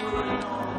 Hallelujah.